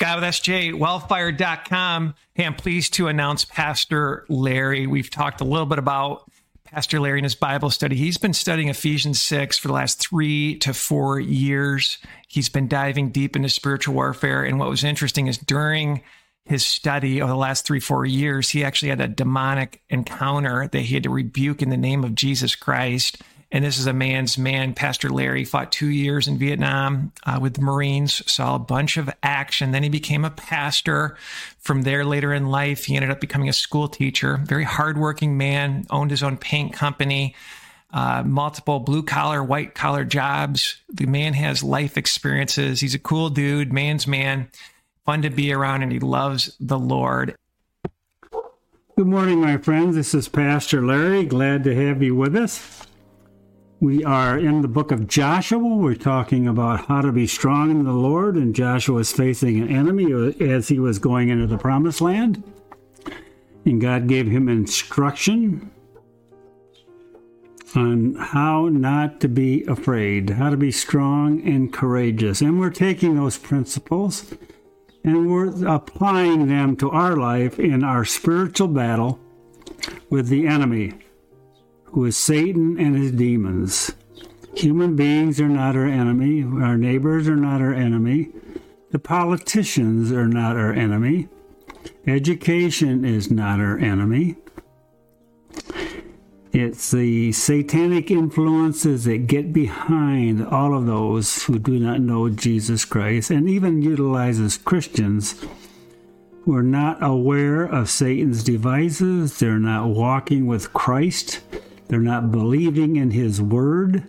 Scott with SJ, wellfire.com. Hey, I'm pleased to announce Pastor Larry. We've talked a little bit about Pastor Larry in his Bible study. He's been studying Ephesians 6 for the last three to four years. He's been diving deep into spiritual warfare. And what was interesting is during his study over the last three, four years, he actually had a demonic encounter that he had to rebuke in the name of Jesus Christ. And this is a man's man. Pastor Larry fought two years in Vietnam uh, with the Marines, saw a bunch of action. Then he became a pastor. From there, later in life, he ended up becoming a school teacher. Very hardworking man, owned his own paint company, uh, multiple blue collar, white collar jobs. The man has life experiences. He's a cool dude, man's man, fun to be around, and he loves the Lord. Good morning, my friends. This is Pastor Larry. Glad to have you with us. We are in the book of Joshua. We're talking about how to be strong in the Lord, and Joshua is facing an enemy as he was going into the promised land. And God gave him instruction on how not to be afraid, how to be strong and courageous. And we're taking those principles and we're applying them to our life in our spiritual battle with the enemy is Satan and his demons. Human beings are not our enemy. Our neighbors are not our enemy. The politicians are not our enemy. Education is not our enemy. It's the satanic influences that get behind all of those who do not know Jesus Christ and even utilizes Christians who are not aware of Satan's devices. They're not walking with Christ. They're not believing in His Word.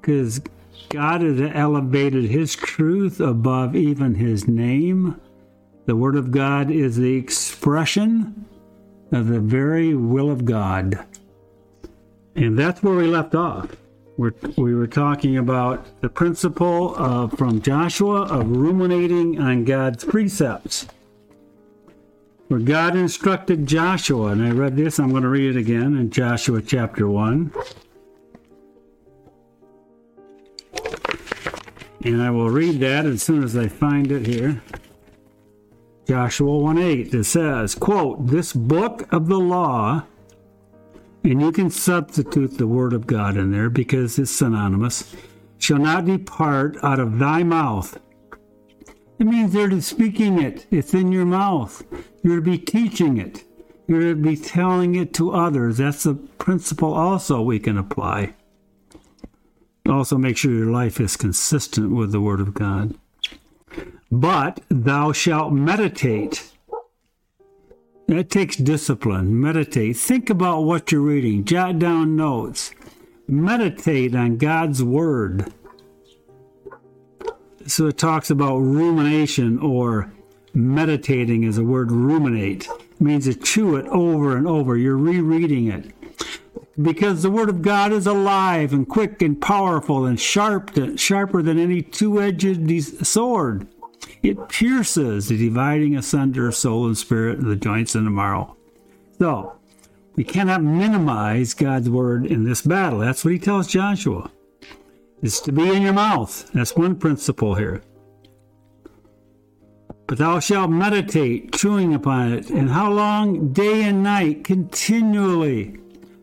Because God has elevated His truth above even His name. The Word of God is the expression of the very will of God. And that's where we left off. We're, we were talking about the principle of, from Joshua of ruminating on God's precepts where God instructed Joshua, and I read this, I'm going to read it again in Joshua chapter 1. And I will read that as soon as I find it here. Joshua 1 8, it says, quote, This book of the law, and you can substitute the word of God in there because it's synonymous, shall not depart out of thy mouth it means they're speaking it. It's in your mouth. You're to be teaching it. You're to be telling it to others. That's a principle also we can apply. Also, make sure your life is consistent with the Word of God. But thou shalt meditate. That takes discipline. Meditate. Think about what you're reading. Jot down notes. Meditate on God's Word so it talks about rumination or meditating is a word ruminate. Means to chew it over and over. You're rereading it. Because the word of God is alive and quick and powerful and sharp, sharper than any two-edged sword. It pierces the dividing asunder of soul and spirit, the joints and the marrow. So, we cannot minimize God's word in this battle. That's what he tells Joshua It's to be in your mouth. That's one principle here. But thou shalt meditate, chewing upon it. And how long? Day and night, continually.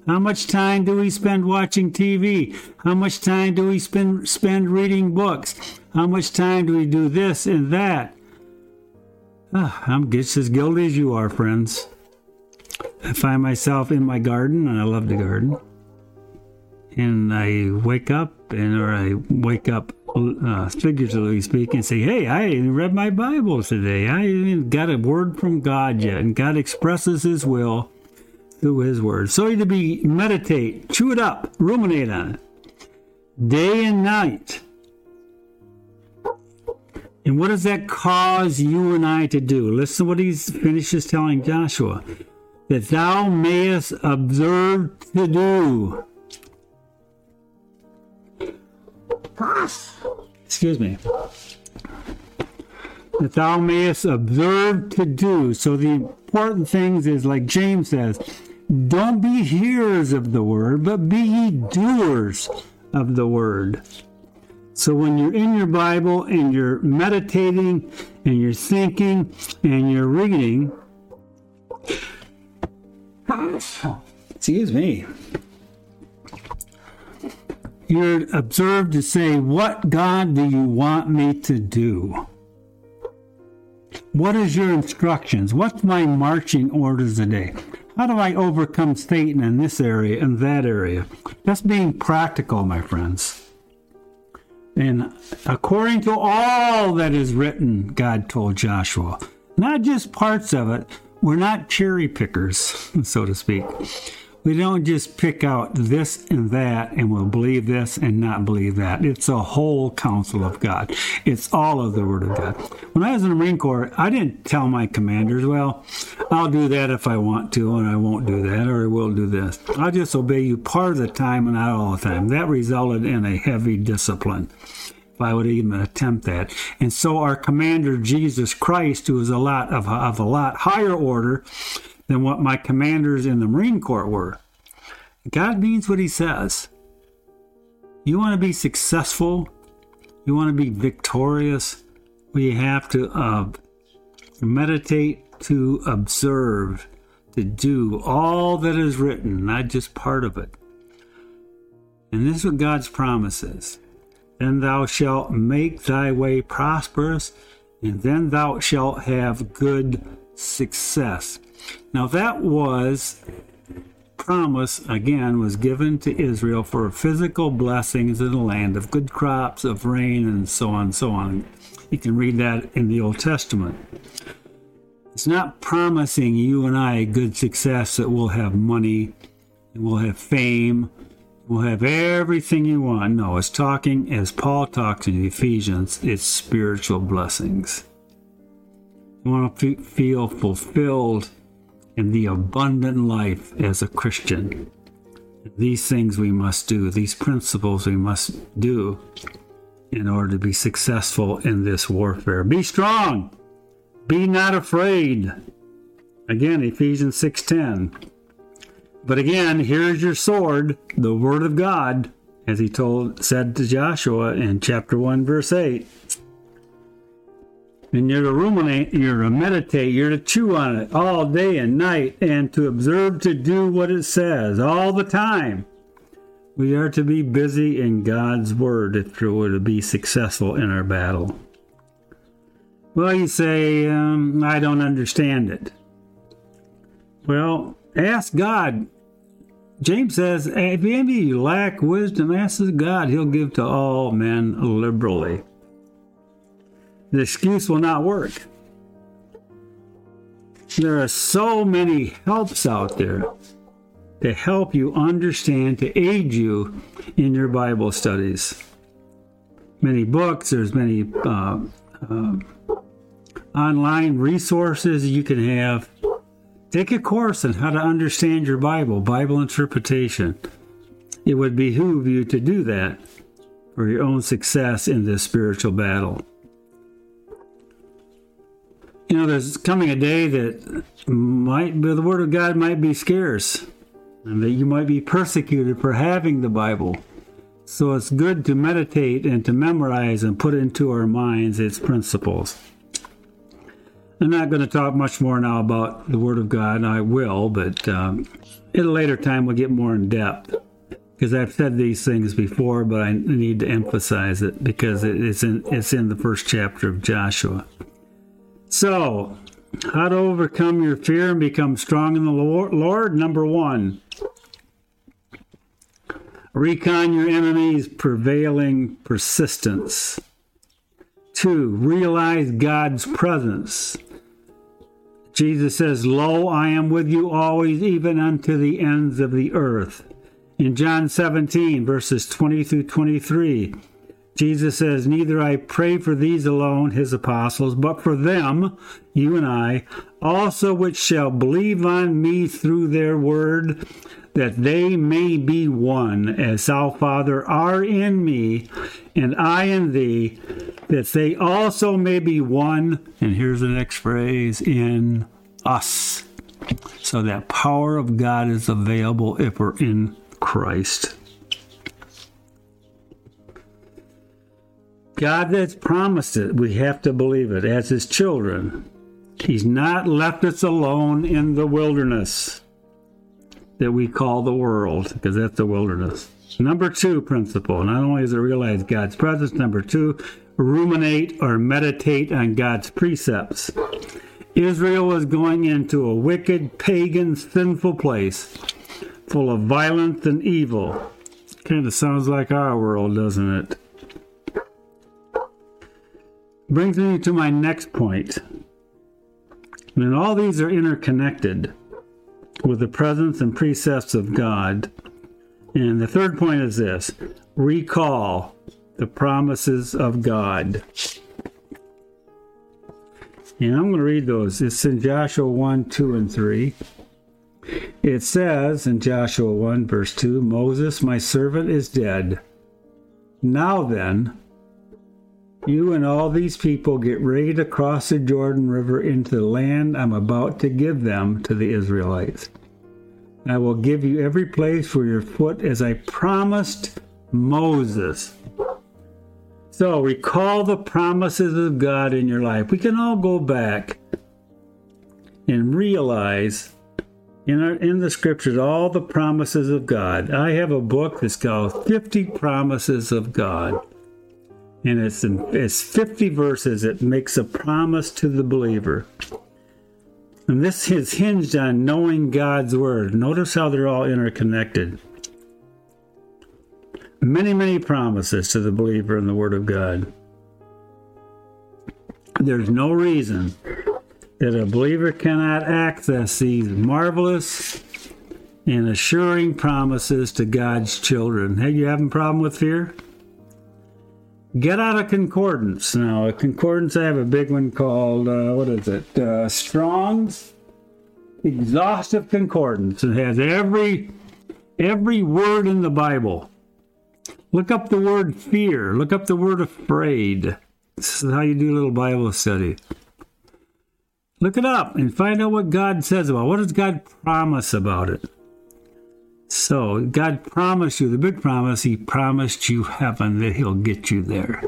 How much time do we spend watching TV? How much time do we spend spend reading books? How much time do we do this and that? Ah, I'm just as guilty as you are, friends. I find myself in my garden, and I love the garden and I wake up and or I wake up uh, figuratively speaking say, "Hey, I read my Bible today. I got a word from God yet." And God expresses His will through His word. So you to be meditate, chew it up, ruminate on it, day and night. And what does that cause you and I to do? Listen to what he finishes telling Joshua that thou mayest observe to do excuse me, that thou mayest observe to do. So the important things is like James says, don't be hearers of the word, but be ye doers of the word. So when you're in your Bible and you're meditating and you're thinking and you're reading, excuse me, you're observed to say, What God do you want me to do? What is your instructions? What's my marching orders today? How do I overcome Satan in this area and that area? Just being practical, my friends. And according to all that is written, God told Joshua, not just parts of it, we're not cherry pickers, so to speak. We don't just pick out this and that and we'll believe this and not believe that. It's a whole counsel of God. It's all of the Word of God. When I was in the Marine Corps, I didn't tell my commanders, well, I'll do that if I want to, and I won't do that, or I will do this. I'll just obey you part of the time and not all the time. That resulted in a heavy discipline if I would even attempt that. And so our commander Jesus Christ, who is a lot of, of a lot higher order, than what my commanders in the Marine Corps were. God means what He says. You want to be successful, you want to be victorious, we have to uh, meditate, to observe, to do all that is written, not just part of it. And this is what God's promise is. Then thou shalt make thy way prosperous, and then thou shalt have good success. Now, that was promise, again, was given to Israel for physical blessings in the land of good crops, of rain, and so on and so on. You can read that in the Old Testament. It's not promising you and I good success that we'll have money, and we'll have fame, we'll have everything you want. No, it's talking, as Paul talks in Ephesians, it's spiritual blessings. You want to feel fulfilled in the abundant life as a Christian. These things we must do, these principles we must do in order to be successful in this warfare. Be strong. Be not afraid. Again, Ephesians 6:10. But again, here's your sword, the word of God, as he told said to Joshua in chapter 1 verse 8. And you're to ruminate, you're to meditate, you're to chew on it all day and night, and to observe to do what it says all the time. We are to be busy in God's Word if we're to be successful in our battle. Well, you say, um, I don't understand it. Well, ask God. James says, if any of you lack wisdom, ask God. He'll give to all men liberally the excuse will not work. There are so many helps out there to help you understand, to aid you in your Bible studies. Many books, there's many uh, uh, online resources you can have. Take a course on how to understand your Bible, Bible interpretation. It would behoove you to do that for your own success in this spiritual battle you know, there's coming a day that might the word of God might be scarce, and that you might be persecuted for having the Bible. So it's good to meditate and to memorize and put into our minds its principles. I'm not going to talk much more now about the Word of God. I will, but um, at a later time we'll get more in depth because I've said these things before, but I need to emphasize it because it's in it's in the first chapter of Joshua. So, how to overcome your fear and become strong in the Lord? Number one, recon your enemy's prevailing persistence. Two, realize God's presence. Jesus says, Lo, I am with you always, even unto the ends of the earth. In John 17, verses 20 through 23, Jesus says, Neither I pray for these alone, his apostles, but for them, you and I, also which shall believe on me through their word, that they may be one, as thou, Father, are in me, and I in thee, that they also may be one. And here's the next phrase in us. So that power of God is available if we're in Christ. God that's promised it, we have to believe it as his children. He's not left us alone in the wilderness that we call the world, because that's the wilderness. Number two principle, not only is it realize God's presence, number two, ruminate or meditate on God's precepts. Israel was going into a wicked, pagan, sinful place full of violence and evil. Kind of sounds like our world, doesn't it? Brings me to my next point. And all these are interconnected with the presence and precepts of God. And the third point is this recall the promises of God. And I'm going to read those. It's in Joshua 1, 2, and 3. It says in Joshua 1, verse 2 Moses, my servant, is dead. Now then, you and all these people get ready to cross the Jordan River into the land I'm about to give them to the Israelites. I will give you every place for your foot as I promised Moses. So recall the promises of God in your life. We can all go back and realize in, our, in the scriptures all the promises of God. I have a book that's called 50 Promises of God. And it's, in, it's 50 verses It makes a promise to the believer. And this is hinged on knowing God's word. Notice how they're all interconnected. Many, many promises to the believer in the word of God. There's no reason that a believer cannot access these marvelous and assuring promises to God's children. Hey, you having a problem with fear? Get out a concordance. Now, a concordance, I have a big one called, uh, what is it? Uh, Strong's Exhaustive Concordance. It has every every word in the Bible. Look up the word fear. Look up the word afraid. This is how you do a little Bible study. Look it up and find out what God says about it. What does God promise about it? So, God promised you the big promise, He promised you heaven that He'll get you there.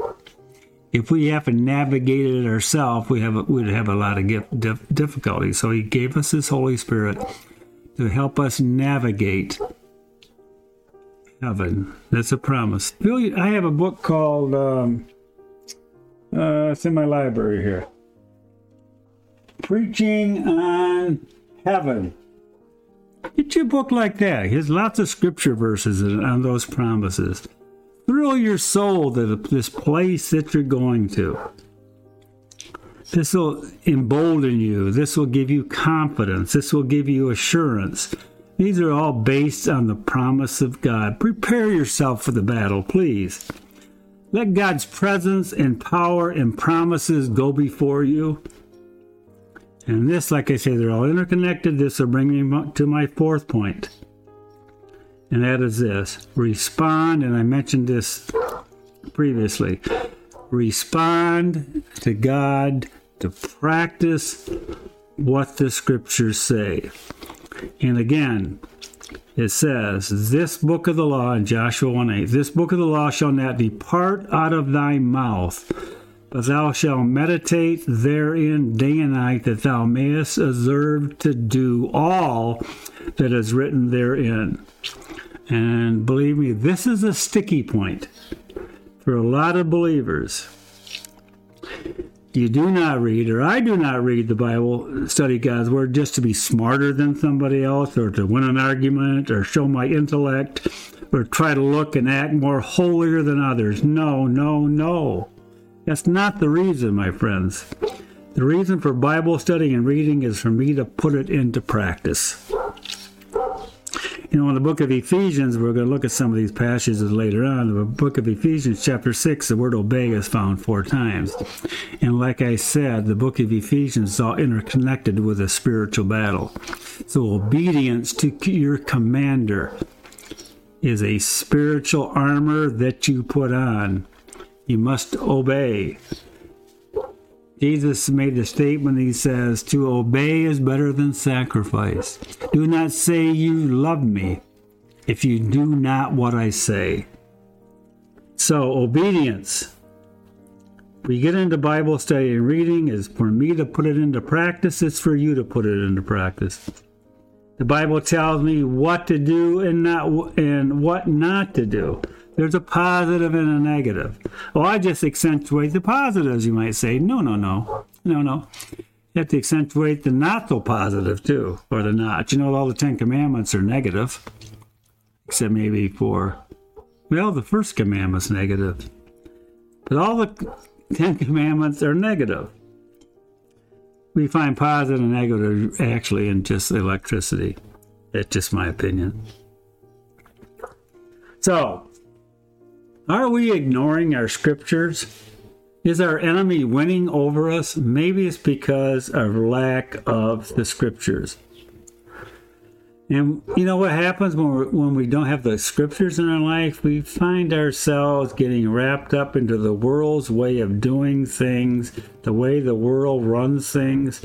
If we have to navigate it ourselves, we have we'd have a lot of difficulty. So He gave us His Holy Spirit to help us navigate heaven. That's a promise. I have a book called. Um, uh, it's in my library here. Preaching on Heaven. Get you a book like that. There's lots of scripture verses on those promises. Thrill your soul to this place that you're going to. This will embolden you. This will give you confidence. This will give you assurance. These are all based on the promise of God. Prepare yourself for the battle, please. Let God's presence and power and promises go before you. And this, like I say, they're all interconnected. This will bring me to my fourth point. And that is this respond, and I mentioned this previously. Respond to God to practice what the scriptures say. And again, it says, This book of the law in Joshua 1 8, this book of the law shall not depart out of thy mouth but thou shalt meditate therein day and night, that thou mayest observe to do all that is written therein. And believe me, this is a sticky point for a lot of believers. You do not read, or I do not read the Bible, study God's Word just to be smarter than somebody else, or to win an argument, or show my intellect, or try to look and act more holier than others. No, no, no. That's not the reason, my friends. The reason for Bible study and reading is for me to put it into practice. You know, in the book of Ephesians, we're going to look at some of these passages later on. The book of Ephesians, chapter 6, the word obey is found four times. And like I said, the book of Ephesians is all interconnected with a spiritual battle. So, obedience to your commander is a spiritual armor that you put on you must obey. Jesus made a statement, he says, To obey is better than sacrifice. Do not say you love me if you do not what I say. So, obedience We get into Bible study and reading is for me to put it into practice, it's for you to put it into practice. The Bible tells me what to do and not and what not to do. There's a positive and a negative. Well, I just accentuate the positives, you might say. No, no, no. No, no. You have to accentuate the not so positive too, or the not. You know, all the Ten Commandments are negative, except maybe for, well, the first commandment's negative. But all the Ten Commandments are negative. We find positive and negative actually in just electricity. That's just my opinion. So, are we ignoring our scriptures? Is our enemy winning over us? Maybe it's because of lack of the scriptures. And you know what happens when, we when we don't have the scriptures in our life? We find ourselves getting wrapped up into the world's way of doing things, the way the world runs things.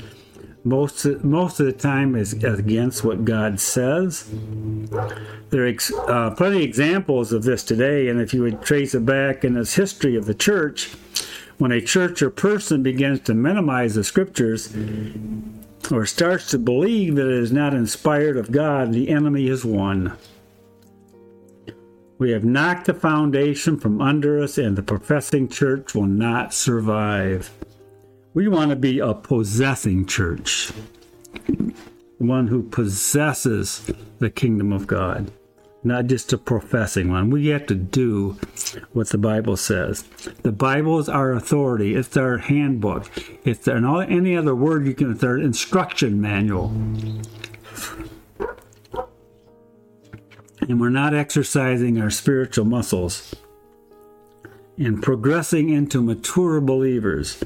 Most most of the time is against what God says. There are uh, plenty of examples of this today, and if you would trace it back in its history of the church, when a church or person begins to minimize the scriptures, or starts to believe that it is not inspired of God, the enemy is won. We have knocked the foundation from under us, and the professing church will not survive. We want to be a possessing church, one who possesses the kingdom of God not just a professing one. We have to do what the Bible says. The Bible is our authority. It's our handbook. It's our, any other word you can. It's our instruction manual. And we're not exercising our spiritual muscles and progressing into mature believers.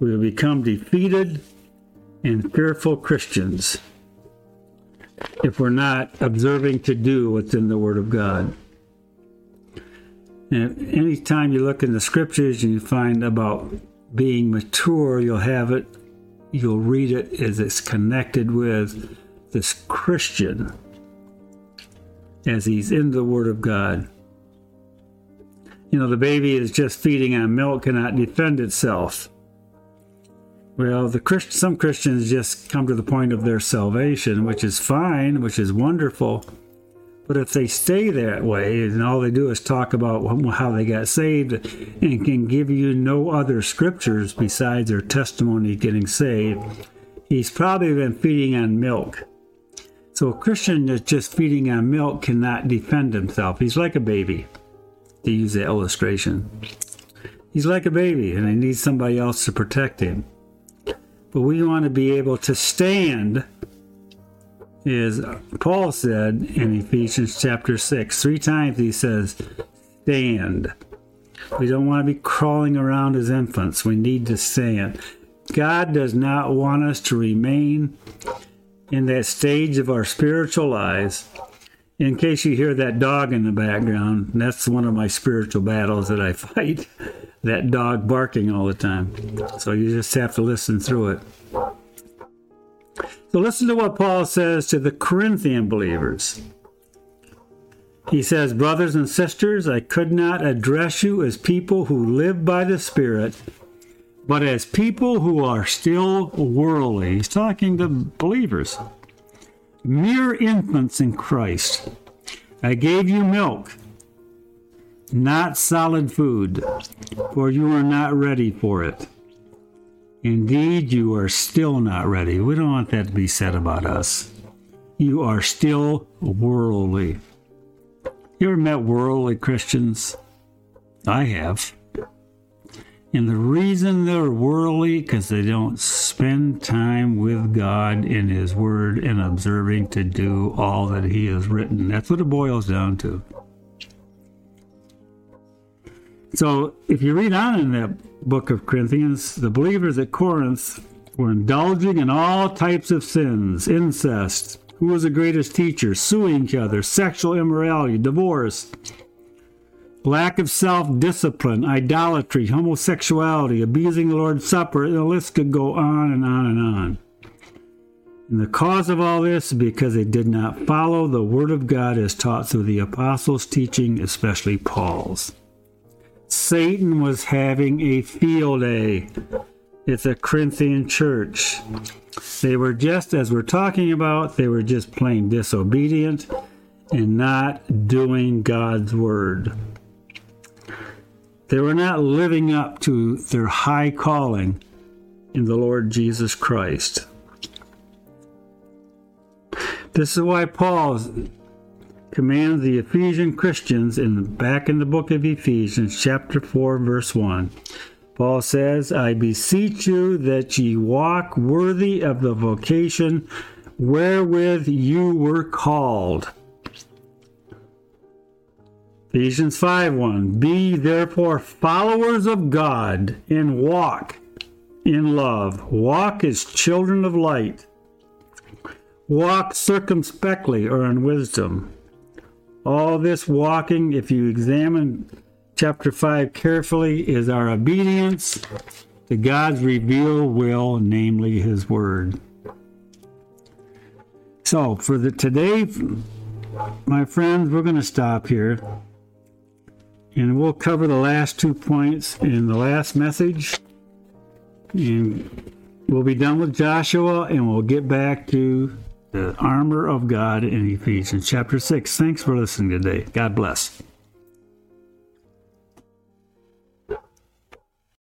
We will become defeated and fearful Christians if we're not observing to do what's in the Word of God. And anytime you look in the scriptures and you find about being mature, you'll have it, you'll read it as it's connected with this Christian as he's in the Word of God. You know, the baby is just feeding on milk, cannot defend itself. Well, the Christ- some Christians just come to the point of their salvation, which is fine, which is wonderful. But if they stay that way and all they do is talk about how they got saved and can give you no other scriptures besides their testimony getting saved, he's probably been feeding on milk. So a Christian that's just feeding on milk cannot defend himself. He's like a baby, to use that illustration. He's like a baby and he needs somebody else to protect him. But we want to be able to stand, is Paul said in Ephesians chapter 6. Three times he says, stand. We don't want to be crawling around as infants. We need to stand. God does not want us to remain in that stage of our spiritual lives. In case you hear that dog in the background, that's one of my spiritual battles that I fight that dog barking all the time. So you just have to listen through it. So listen to what Paul says to the Corinthian believers. He says, Brothers and sisters, I could not address you as people who live by the Spirit, but as people who are still worldly. He's talking to believers, mere infants in Christ. I gave you milk not solid food, for you are not ready for it. Indeed, you are still not ready. We don't want that to be said about us. You are still worldly. You ever met worldly Christians? I have. And the reason they're worldly because they don't spend time with God in His Word and observing to do all that He has written. That's what it boils down to. So if you read on in the book of Corinthians, the believers at Corinth were indulging in all types of sins, incest, who was the greatest teacher, suing each other, sexual immorality, divorce, lack of self discipline, idolatry, homosexuality, abusing the Lord's Supper, and the list could go on and on and on. And the cause of all this is because they did not follow the Word of God as taught through the apostles' teaching, especially Paul's. Satan was having a field day at the Corinthian church. They were just, as we're talking about, they were just plain disobedient and not doing God's word. They were not living up to their high calling in the Lord Jesus Christ. This is why Paul commands the Ephesian Christians in back in the book of Ephesians, chapter 4, verse 1. Paul says, I beseech you that ye walk worthy of the vocation wherewith you were called. Ephesians 5 1. Be therefore followers of God and walk in love. Walk as children of light. Walk circumspectly or in wisdom. All this walking, if you examine chapter 5 carefully, is our obedience to God's revealed will, namely His Word. So, for the today, my friends, we're going to stop here. And we'll cover the last two points in the last message. And we'll be done with Joshua and we'll get back to the armor of God in Ephesians chapter 6. Thanks for listening today. God bless.